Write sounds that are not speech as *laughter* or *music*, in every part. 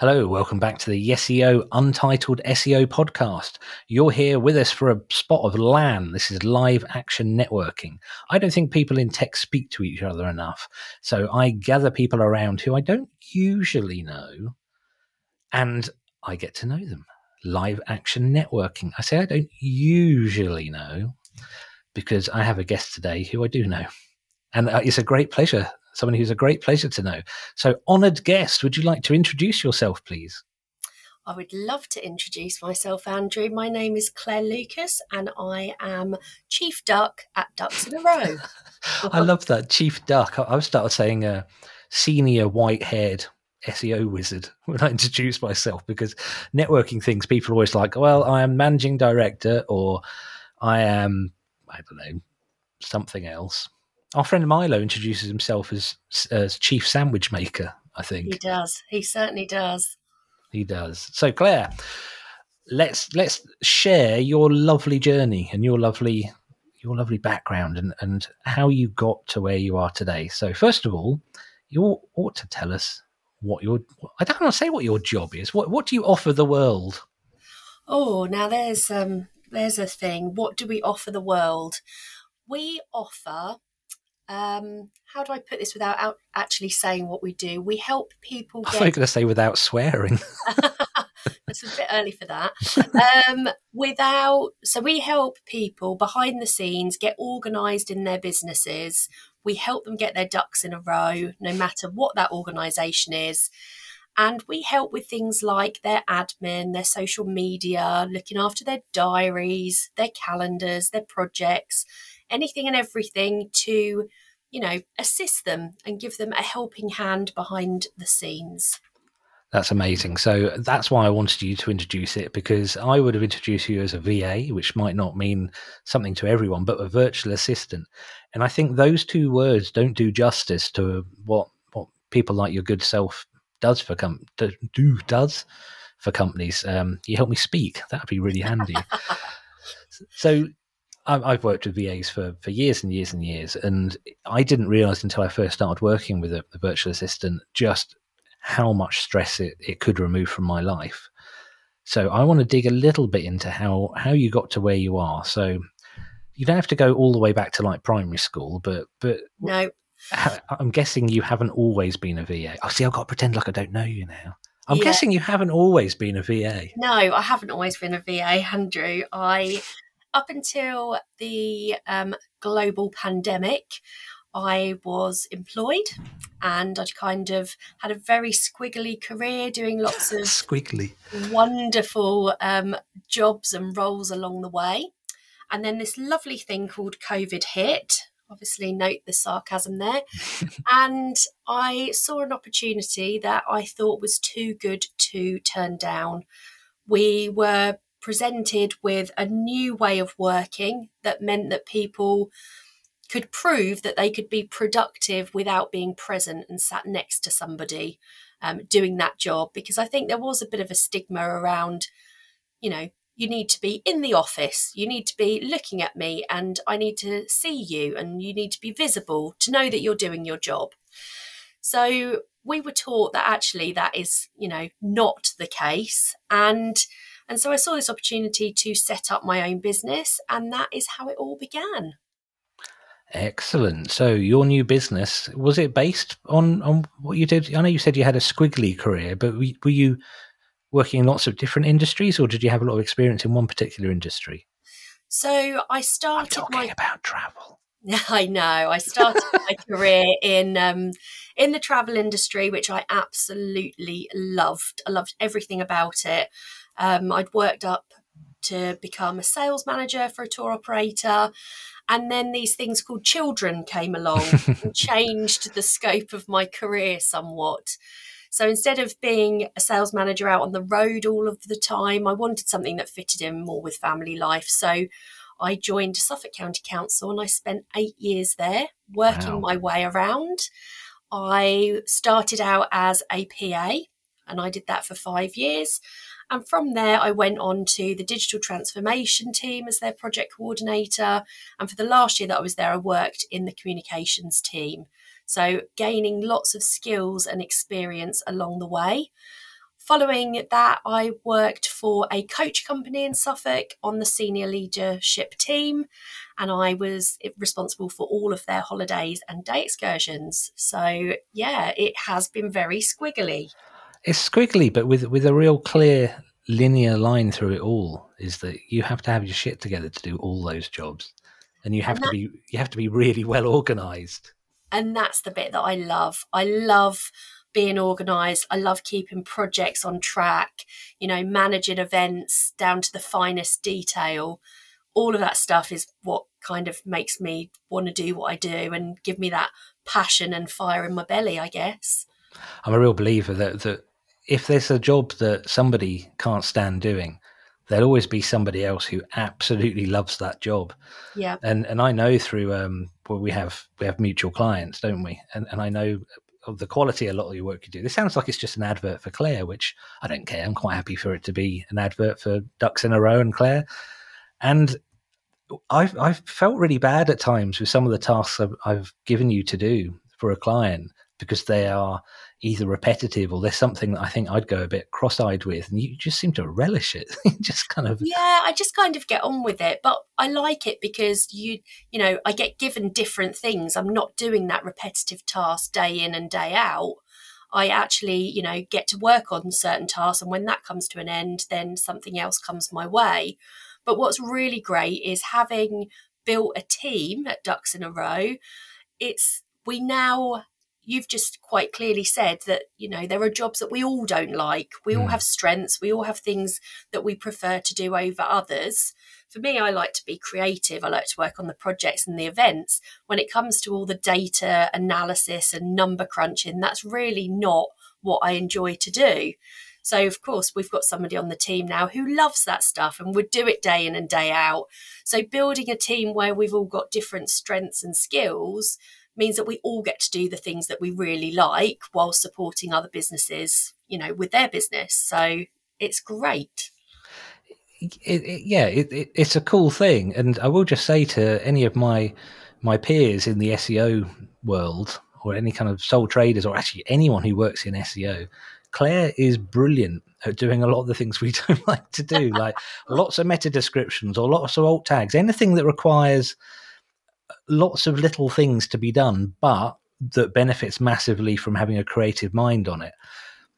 Hello, welcome back to the SEO Untitled SEO podcast. You're here with us for a spot of LAN. This is live action networking. I don't think people in tech speak to each other enough. So I gather people around who I don't usually know and I get to know them. Live action networking. I say I don't usually know because I have a guest today who I do know. And uh, it's a great pleasure someone who's a great pleasure to know. So, honoured guest, would you like to introduce yourself, please? I would love to introduce myself, Andrew. My name is Clare Lucas, and I am Chief Duck at Ducks in a Row. *laughs* I love that Chief Duck. I, I started saying a senior white-haired SEO wizard *laughs* when I introduce myself because networking things people are always like, well, I am managing director or I am I don't know something else. Our friend Milo introduces himself as as chief sandwich maker. I think he does. He certainly does. He does. So Clare, let's let's share your lovely journey and your lovely your lovely background and and how you got to where you are today. So first of all, you ought to tell us what your I don't want to say what your job is. What what do you offer the world? Oh, now there's um there's a thing. What do we offer the world? We offer um, how do I put this without out actually saying what we do? We help people. *laughs* Get... I was going to say without swearing. *laughs* *laughs* it's a bit early for that. Um, without, so we help people behind the scenes get organised in their businesses. We help them get their ducks in a row, no matter what that organisation is. And we help with things like their admin, their social media, looking after their diaries, their calendars, their projects, anything and everything to, you know, assist them and give them a helping hand behind the scenes. That's amazing. So that's why I wanted you to introduce it because I would have introduced you as a VA, which might not mean something to everyone, but a virtual assistant. And I think those two words don't do justice to what what people like your good self does for com- do does for companies. Um, you help me speak. That'd be really handy. *laughs* so I've worked with VAs for, for years and years and years, and I didn't realize until I first started working with a, a virtual assistant just how much stress it, it could remove from my life. So I want to dig a little bit into how how you got to where you are. So you don't have to go all the way back to like primary school, but but no, I'm guessing you haven't always been a VA. Oh, see, I've got to pretend like I don't know you now. I'm yeah. guessing you haven't always been a VA. No, I haven't always been a VA, Andrew. I up until the um, global pandemic, I was employed and I'd kind of had a very squiggly career doing lots *laughs* of squiggly, wonderful um, jobs and roles along the way. And then this lovely thing called COVID hit. Obviously, note the sarcasm there. *laughs* and I saw an opportunity that I thought was too good to turn down. We were presented with a new way of working that meant that people could prove that they could be productive without being present and sat next to somebody um, doing that job. Because I think there was a bit of a stigma around, you know, you need to be in the office, you need to be looking at me, and I need to see you, and you need to be visible to know that you're doing your job. So we were taught that actually that is, you know, not the case. And and so I saw this opportunity to set up my own business, and that is how it all began. Excellent. So your new business was it based on on what you did? I know you said you had a squiggly career, but were you working in lots of different industries, or did you have a lot of experience in one particular industry? So I started I'm talking my about travel. *laughs* I know. I started my career in um, in the travel industry, which I absolutely loved. I loved everything about it. Um, I'd worked up to become a sales manager for a tour operator. And then these things called children came along *laughs* and changed the scope of my career somewhat. So instead of being a sales manager out on the road all of the time, I wanted something that fitted in more with family life. So I joined Suffolk County Council and I spent eight years there working wow. my way around. I started out as a PA and I did that for five years. And from there, I went on to the digital transformation team as their project coordinator. And for the last year that I was there, I worked in the communications team. So, gaining lots of skills and experience along the way. Following that, I worked for a coach company in Suffolk on the senior leadership team, and I was responsible for all of their holidays and day excursions. So, yeah, it has been very squiggly. It's squiggly, but with with a real clear linear line through it all. Is that you have to have your shit together to do all those jobs, and you have and that, to be you have to be really well organized. And that's the bit that I love. I love being organized. I love keeping projects on track, you know, managing events down to the finest detail. All of that stuff is what kind of makes me want to do what I do and give me that passion and fire in my belly, I guess. I'm a real believer that that if there's a job that somebody can't stand doing, there'll always be somebody else who absolutely loves that job. Yeah. And and I know through um well we have we have mutual clients, don't we? And and I know of the quality a lot of your work you do. This sounds like it's just an advert for Clare, which I don't care. I'm quite happy for it to be an advert for Ducks in a Row and Clare. And I've I've felt really bad at times with some of the tasks I've, I've given you to do for a client because they are either repetitive or there's something that I think I'd go a bit cross-eyed with, and you just seem to relish it. *laughs* just kind of yeah, I just kind of get on with it, but I like it because you you know I get given different things. I'm not doing that repetitive task day in and day out. I actually, you know, get to work on certain tasks, and when that comes to an end, then something else comes my way. But what's really great is having built a team at Ducks in a Row. It's we now you've just quite clearly said that you know there are jobs that we all don't like. We mm. all have strengths. We all have things that we prefer to do over others. For me i like to be creative. I like to work on the projects and the events. When it comes to all the data analysis and number crunching that's really not what i enjoy to do. So of course we've got somebody on the team now who loves that stuff and would do it day in and day out. So building a team where we've all got different strengths and skills means that we all get to do the things that we really like while supporting other businesses, you know, with their business. So it's great. It, it, yeah, it, it's a cool thing, and I will just say to any of my my peers in the SEO world, or any kind of sole traders, or actually anyone who works in SEO, Clare is brilliant at doing a lot of the things *laughs* we don't like to do, like lots of meta descriptions or lots of alt tags, anything that requires lots of little things to be done, but that benefits massively from having a creative mind on it,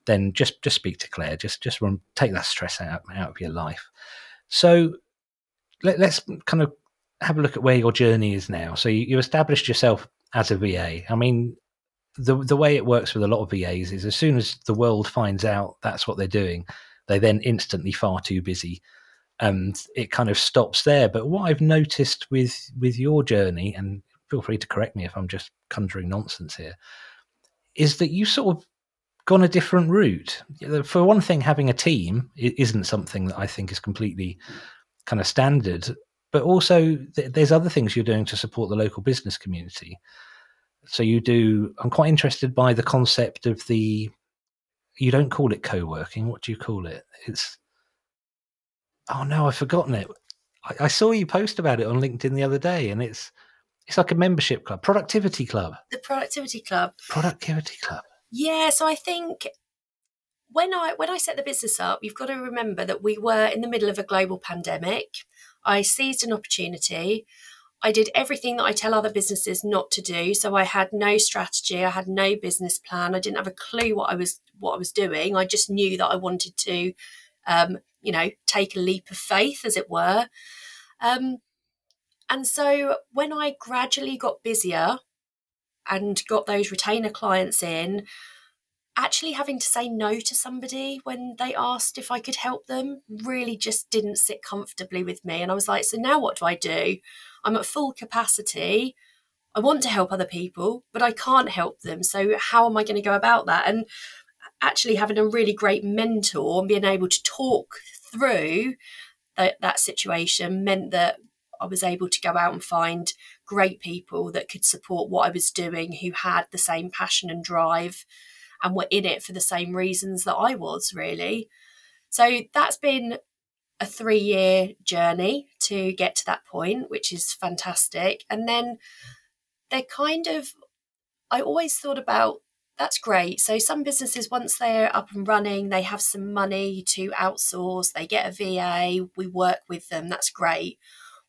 then just just speak to Clare. Just just run, take that stress out out of your life. So let, us kind of have a look at where your journey is now. So you, you established yourself as a VA. I mean, the the way it works with a lot of VAs is as soon as the world finds out that's what they're doing, they then instantly far too busy and it kind of stops there. But what I've noticed with with your journey, and feel free to correct me if I'm just conjuring nonsense here, is that you sort of gone a different route. For one thing, having a team isn't something that I think is completely kind of standard. But also, there's other things you're doing to support the local business community. So you do. I'm quite interested by the concept of the. You don't call it co-working. What do you call it? It's Oh no, I've forgotten it. I, I, saw you post about it on LinkedIn the other day, and it's it's like a membership club, productivity club. The productivity club. Productivity club. Yeah, so I think when I when I set the business up, you've got to remember that we were in the middle of a global pandemic. I seized an opportunity. I did everything that I tell other businesses not to do. So I had no strategy, I had no business plan. I didn't have a clue what I was what I was doing. I just knew that I wanted to um, you know, take a leap of faith, as it were. Um, and so when I gradually got busier and got those retainer clients in, actually having to say no to somebody when they asked if I could help them really just didn't sit comfortably with me. And I was like, so now what do I do? I'm at full capacity. I want to help other people, but I can't help them. So how am I going to go about that? And actually having a really great mentor and being able to talk through that, that situation meant that I was able to go out and find great people that could support what I was doing, who had the same passion and drive and were in it for the same reasons that I was, really. So that's been a three year journey to get to that point, which is fantastic. And then they're kind of, I always thought about that's great. So some businesses, once they're up and running, they have some money to outsource, they get a VA, we work with them, that's great.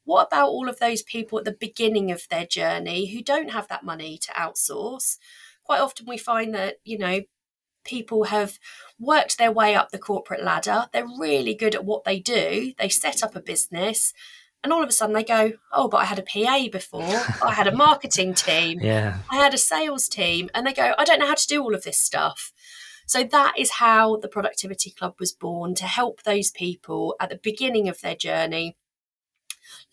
What about all of those people at the beginning of their journey who don't have that money to outsource? Quite often we find that, you know, people have worked their way up the corporate ladder. They're really good at what they do. They set up a business and all of a sudden they go, Oh, but I had a PA before. I had a *laughs* marketing team. Yeah. I had a sales team. And they go, I don't know how to do all of this stuff. So that is how the Productivity Club was born to help those people at the beginning of their journey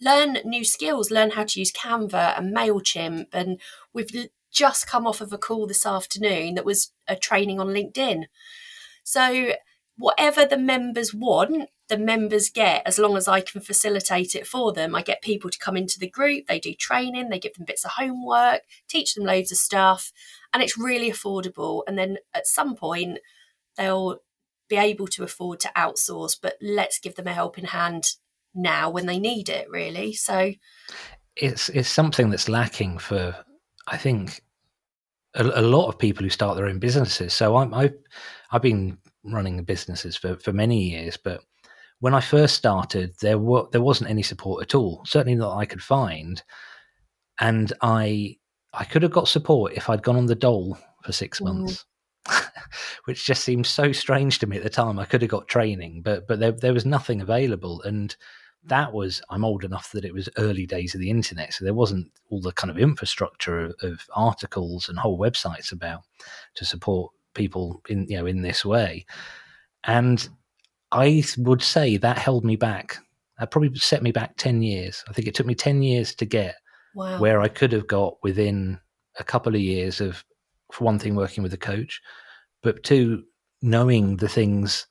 learn new skills, learn how to use Canva and MailChimp. And we've just come off of a call this afternoon that was a training on LinkedIn. So, whatever the members want, the members get as long as I can facilitate it for them. I get people to come into the group, they do training, they give them bits of homework, teach them loads of stuff, and it's really affordable. And then at some point, they'll be able to afford to outsource, but let's give them a helping hand now when they need it really so it's it's something that's lacking for i think a, a lot of people who start their own businesses so I'm, I've, I've been running businesses for, for many years but when i first started there were there wasn't any support at all certainly not i could find and i i could have got support if i'd gone on the dole for six mm. months *laughs* which just seemed so strange to me at the time. I could have got training, but but there there was nothing available, and that was I'm old enough that it was early days of the internet, so there wasn't all the kind of infrastructure of, of articles and whole websites about to support people in you know in this way, and I would say that held me back. That probably set me back ten years. I think it took me ten years to get wow. where I could have got within a couple of years of, for one thing, working with a coach, but two, knowing the things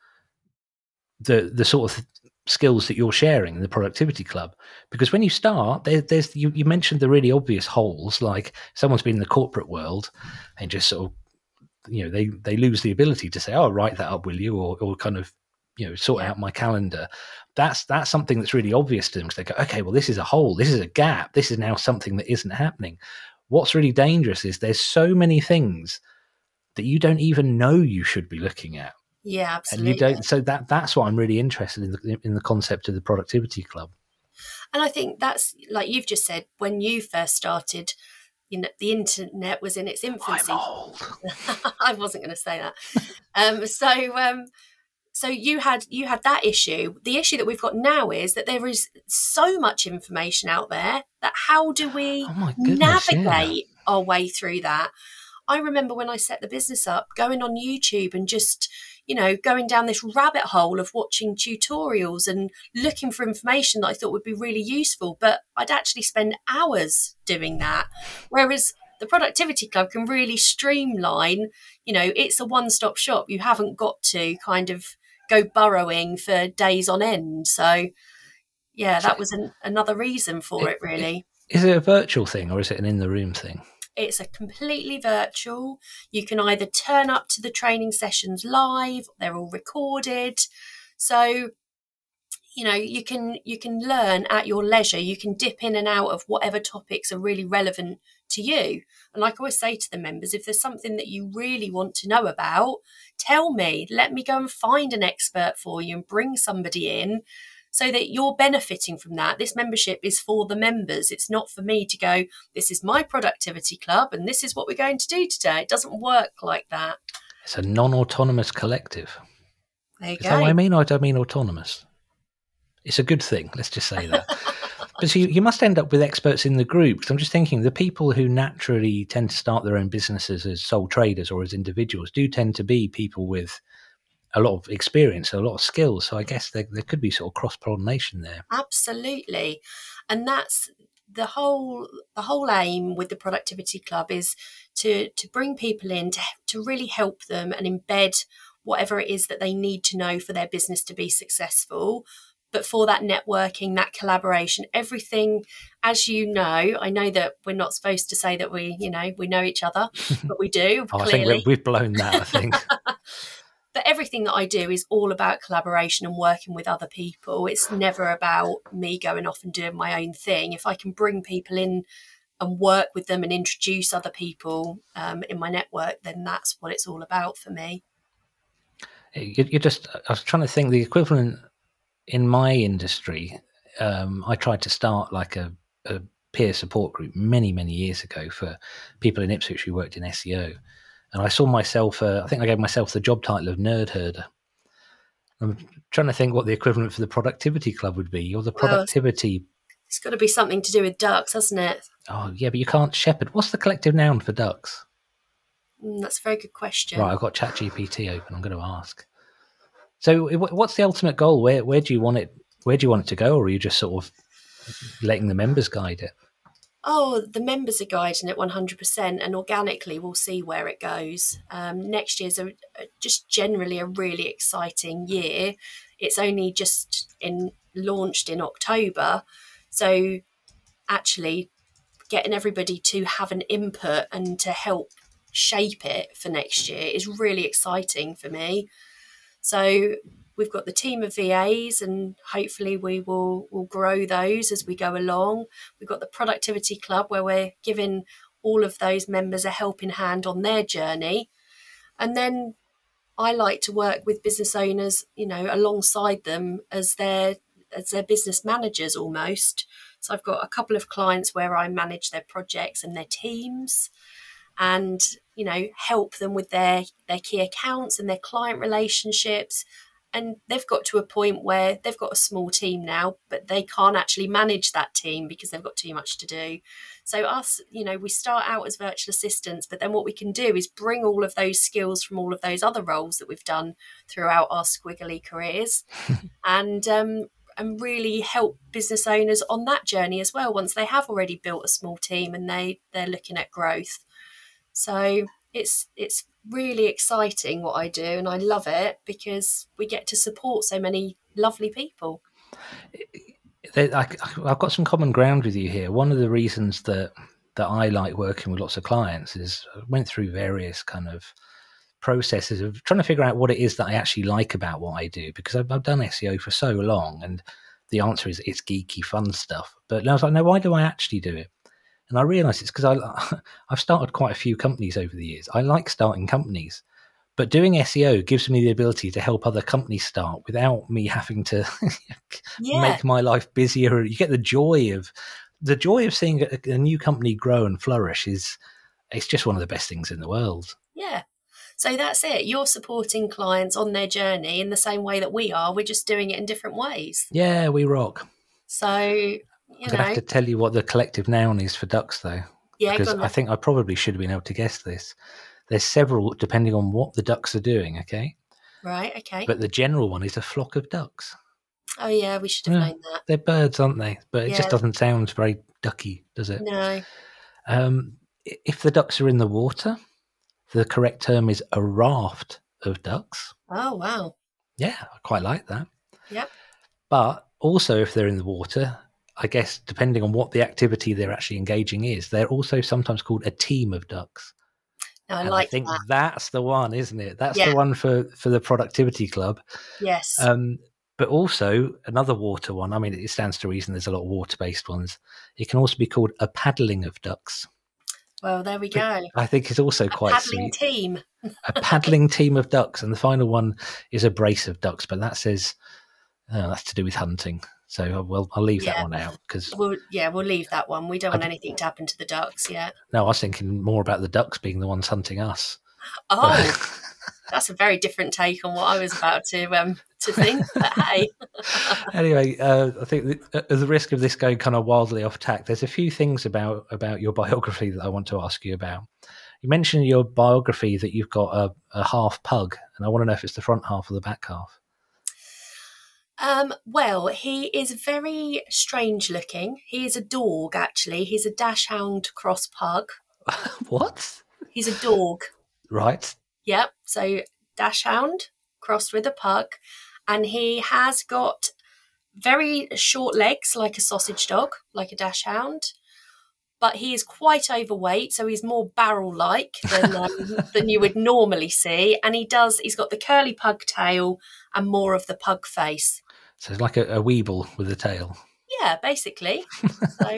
the the sort of skills that you're sharing in the productivity club because when you start there, there's you, you, mentioned the really obvious holes like someone's been in the corporate world and just sort of you know they they lose the ability to say oh write that up will you or, or kind of you know sort out my calendar that's that's something that's really obvious to them because they go okay well this is a hole this is a gap this is now something that isn't happening what's really dangerous is there's so many things that you don't even know you should be looking at yeah, absolutely. And you don't. So that that's what I'm really interested in the, in the concept of the productivity club. And I think that's like you've just said when you first started. You know, the internet was in its infancy. *laughs* I wasn't going to say that. um, so, um, so you had you had that issue. The issue that we've got now is that there is so much information out there that how do we oh goodness, navigate yeah. our way through that? I remember when I set the business up, going on YouTube and just you know, going down this rabbit hole of watching tutorials and looking for information that I thought would be really useful. But I'd actually spend hours doing that. Whereas the productivity club can really streamline, you know, it's a one stop shop. You haven't got to kind of go burrowing for days on end. So, yeah, that was an, another reason for it, it really. Is it a virtual thing or is it an in the room thing? It's a completely virtual. You can either turn up to the training sessions live, they're all recorded. So you know you can you can learn at your leisure you can dip in and out of whatever topics are really relevant to you and like i always say to the members if there's something that you really want to know about tell me let me go and find an expert for you and bring somebody in so that you're benefiting from that. This membership is for the members. It's not for me to go, this is my productivity club and this is what we're going to do today. It doesn't work like that. It's a non autonomous collective. There you is go. that what I mean? I don't mean autonomous. It's a good thing. Let's just say that. *laughs* but so you, you must end up with experts in the group. Because I'm just thinking the people who naturally tend to start their own businesses as sole traders or as individuals do tend to be people with a lot of experience, a lot of skills. So I guess there, there could be sort of cross pollination there. Absolutely, and that's the whole the whole aim with the productivity club is to to bring people in to to really help them and embed whatever it is that they need to know for their business to be successful but for that networking, that collaboration, everything, as you know, I know that we're not supposed to say that we, you know, we know each other, *laughs* but we do. oh, I think we've blown that. I think. *laughs* but everything that I do is all about collaboration and working with other people. It's never about me going off and doing my own thing. If I can bring people in and work with them and introduce other people um, in my network, then that's what it's all about for me. You, you just, I was trying to think the equivalent in my industry. Um, I tried to start like a, a peer support group many, many years ago for people in Ipswich who worked in SEO. And I saw myself, uh, I think I gave myself the job title of nerd herder. I'm trying to think what the equivalent for the productivity club would be, or the productivity. Well, it's got to be something to do with ducks, hasn't it? Oh, yeah, but you can't shepherd. What's the collective noun for ducks? Mm, that's a very good question. Right, I've got ChatGPT open. I'm going to ask. So, what's the ultimate goal? Where where do you want it? Where do you want it to go, or are you just sort of letting the members guide it? Oh, the members are guiding it 100%, and organically we'll see where it goes. Um, next year's a, just generally a really exciting year. It's only just in launched in October, so actually getting everybody to have an input and to help shape it for next year is really exciting for me. So we've got the team of VAs, and hopefully we will will grow those as we go along. We've got the productivity club where we're giving all of those members a helping hand on their journey, and then I like to work with business owners, you know, alongside them as their as their business managers almost. So I've got a couple of clients where I manage their projects and their teams and you know help them with their their key accounts and their client relationships and they've got to a point where they've got a small team now but they can't actually manage that team because they've got too much to do. So us you know we start out as virtual assistants but then what we can do is bring all of those skills from all of those other roles that we've done throughout our squiggly careers *laughs* and um, and really help business owners on that journey as well once they have already built a small team and they they're looking at growth. So it's it's really exciting what I do, and I love it because we get to support so many lovely people. I've got some common ground with you here. One of the reasons that that I like working with lots of clients is I went through various kind of processes of trying to figure out what it is that I actually like about what I do because I've, I've done SEO for so long, and the answer is it's geeky, fun stuff. But I was like, no, why do I actually do it? And I realised it's because I *laughs* I've started quite a few companies over the years. I like starting companies, but doing SEO gives me the ability to help other companies start without me having to *laughs* yeah. make my life busier. You get the joy of the joy of seeing a, a new company grow and flourish is it's just one of the best things in the world. Yeah. So that's it. You're supporting clients on their journey in the same way that we are. We're just doing it in different ways. Yeah, we rock. So I'm going to have to tell you what the collective noun is for ducks, though. Yeah, because I think I probably should have been able to guess this. There's several depending on what the ducks are doing. Okay. Right. Okay. But the general one is a flock of ducks. Oh yeah, we should have yeah, known that. They're birds, aren't they? But it yeah. just doesn't sound very ducky, does it? No. Um, if the ducks are in the water, the correct term is a raft of ducks. Oh wow. Yeah, I quite like that. Yep. But also, if they're in the water, I guess depending on what the activity they're actually engaging is, they're also sometimes called a team of ducks. No, I and like I think that. that's the one, isn't it? That's yeah. the one for for the productivity club. Yes. Um, but also another water one. I mean, it stands to reason. There's a lot of water based ones. It can also be called a paddling of ducks. Well, there we go. I think it's also a quite paddling sweet. team. a *laughs* paddling team of ducks, and the final one is a brace of ducks. But that says uh, that's to do with hunting. So we'll, I'll leave yeah. that one out because we'll, yeah, we'll leave that one. We don't want anything to happen to the ducks yet. No, I was thinking more about the ducks being the ones hunting us. Oh, *laughs* that's a very different take on what I was about to um to think. But hey. *laughs* anyway, uh, I think the, at the risk of this going kind of wildly off tack, there's a few things about about your *laughs* biography that I want to ask you about. You mentioned in your biography that you've got a, a half pug, and I want to know if it's the front half or the back half. Um, well, he is very strange looking. He is a dog, actually. He's a dachshund cross pug. *laughs* what? He's a dog. Right. Yep. So dachshund crossed with a pug, and he has got very short legs, like a sausage dog, like a dachshund. But he is quite overweight, so he's more barrel-like than um, *laughs* than you would normally see. And he does. He's got the curly pug tail and more of the pug face. So it's like a, a weeble with a tail. yeah, basically. So,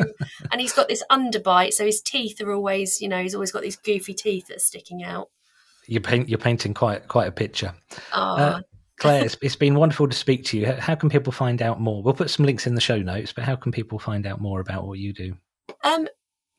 and he's got this underbite, so his teeth are always, you know, he's always got these goofy teeth that are sticking out. You're, paint, you're painting quite quite a picture. Oh, Uh, Clare, it's, it's been wonderful to speak to you. How- can people find out more? We'll put some links in the show notes, but how can people find out more about what you do? Um,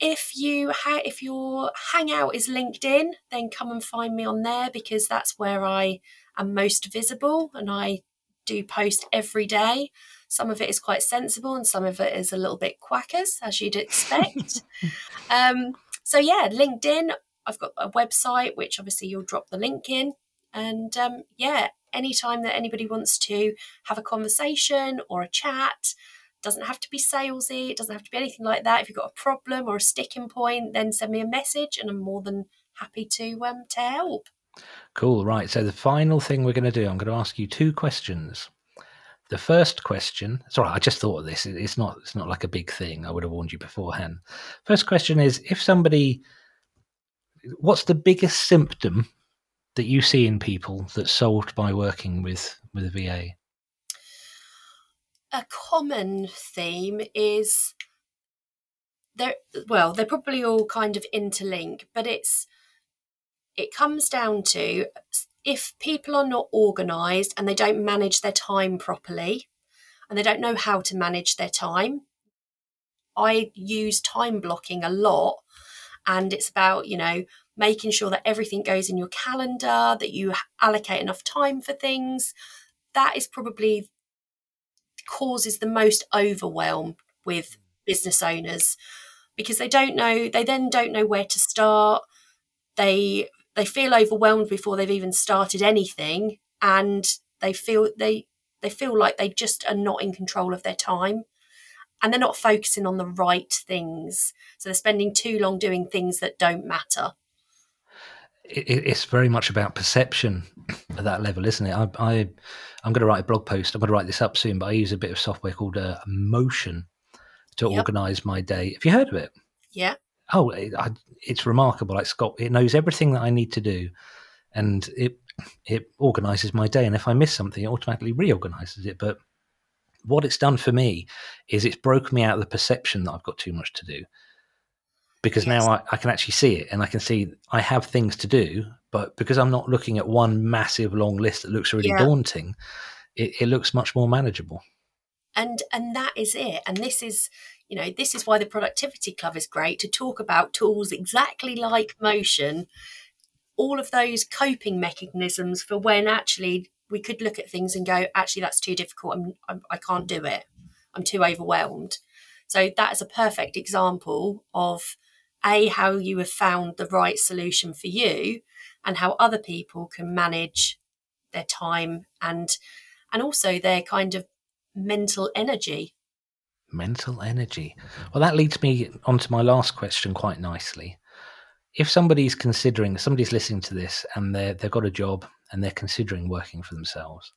if you ha- if your hangout is LinkedIn, then come and find me on there because that's where I am most visible, and I do post every day. Some of it is quite sensible, and some of it is a little bit quackers, as you'd expect. *laughs* um, so yeah, LinkedIn. I've got a website, which obviously you'll drop the link in, and um, yeah, anytime that anybody wants to have a conversation or a chat, doesn't have to be salesy, it doesn't have to be anything like that. If you've got a problem or a sticking point, then send me a message and I'm more than happy to um to help. Cool, right. So the final thing we're going to do, I'm going to ask you two questions. The first question, sorry, I just thought of this. It's not, it's not like a big thing. I would have warned you beforehand. First question is: if somebody, what's the biggest symptom that you see in people that's solved by working with with a VA? A common theme is they're well, they're probably all kind of interlink, but it's it comes down to if people are not organized and they don't manage their time properly and they don't know how to manage their time. I use time blocking a lot and it's about, you know, making sure that everything goes in your calendar, that you allocate enough time for things. That is probably causes the most overwhelm with business owners because they don't know they then don't know where to start they they feel overwhelmed before they've even started anything and they feel they they feel like they just are not in control of their time and they're not focusing on the right things so they're spending too long doing things that don't matter it's very much about perception *clears throat* at that level, isn't it? I, I I'm going to write a blog post. I'm going to write this up soon, but I use a bit of software called uh, Motion to Yep. organize my day. Have you heard of it? yeah Oh, it, I, it's remarkable. Like Scott, it knows everything that I need to do, and it it organizes my day. And if I miss something, it automatically reorganizes it. But what it's done for me is it's broken me out of the perception that I've got too much to do. Because Yes. now I, I can actually see it and I can see I have things to do, but because I'm not looking at one massive long list that looks really Yeah. daunting, it, it looks much more manageable. and and that is it and this is you know this is why the productivity club is great to talk about tools exactly like motion all of those coping mechanisms for when actually we could look at things and go actually that's too difficult. I'm, I'm i can't do it. I'm too overwhelmed. So that is a perfect example of a how you have found the right solution for you and how other people can manage their time and and also their kind of mental energy. Mental energy. Well, that leads me on to my last question quite nicely. If somebody's considering, somebody's listening to this and they've got a job and they're considering working for themselves,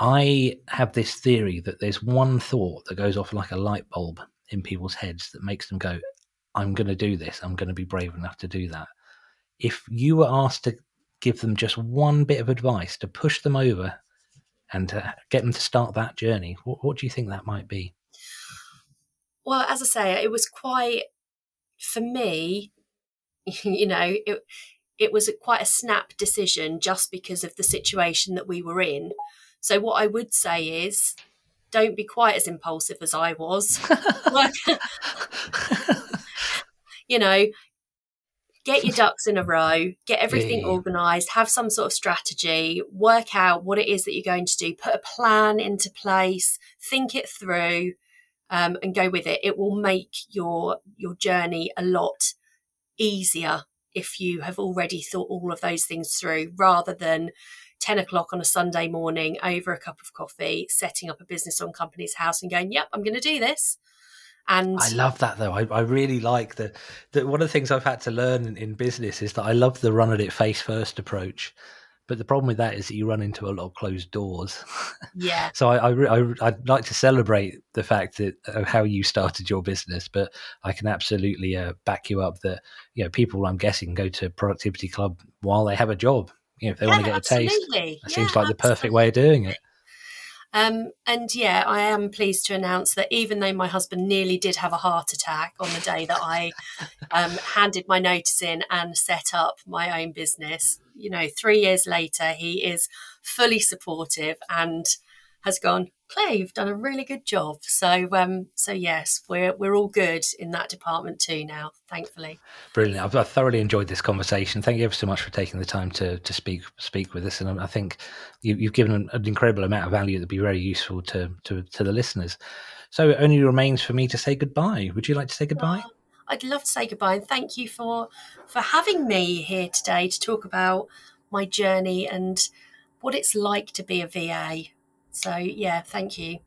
I have this theory that there's one thought that goes off like a light bulb in people's heads that makes them go, I'm going to do this. I'm going to be brave enough to do that. If you were asked to give them just one bit of advice to push them over and to get them to start that journey, what, what do you think that might be? Well, as I say, it was quite for me, *laughs* you know, it it was a, quite a snap decision just because of the situation that we were in. So what I would say is don't be quite as impulsive as I was. *laughs* You know, get your ducks in a row, get everything Yeah. organized, have some sort of strategy, work out what it is that you're going to do, put a plan into place, think it through, um, and go with it. It will make your your journey a lot easier if you have already thought all of those things through, rather than 10 o'clock on a Sunday morning over a cup of coffee, setting up a business on Companies House and going, Yep, I'm going to do this. And I love that though. I, I really like the, the one of the things I've had to learn in, in business is that I love the run at it face first approach. But the problem with that is that you run into a lot of closed doors. *laughs* yeah, so I, I, I would like to celebrate the fact that of how you started your business, but I can absolutely uh, back you up that you know people I'm guessing go to Productivity Club while they have a job. You know, if they want to Yeah, get a taste, absolutely. that Yeah, seems like the perfect way of doing it. Um, and yeah, I am pleased to announce that even though my husband nearly did have a heart attack on the day that I um, *laughs* handed my notice in and set up my own business, you know, three years later, he is fully supportive and has gone, Clare, you've done a really good job. So, um, so yes, we're we're all good in that department too now, thankfully. Brilliant. I've, I've thoroughly enjoyed this conversation. Thank you ever so much for taking the time to to speak speak with us, and I think you, have given an, incredible amount of value that'd be very useful to, to to the listeners. So, it only remains for me to say goodbye. Would you like to say goodbye? I'd love to say goodbye, and thank you for for having me here today to talk about my journey and what it's like to be a VA. So, yeah, thank you.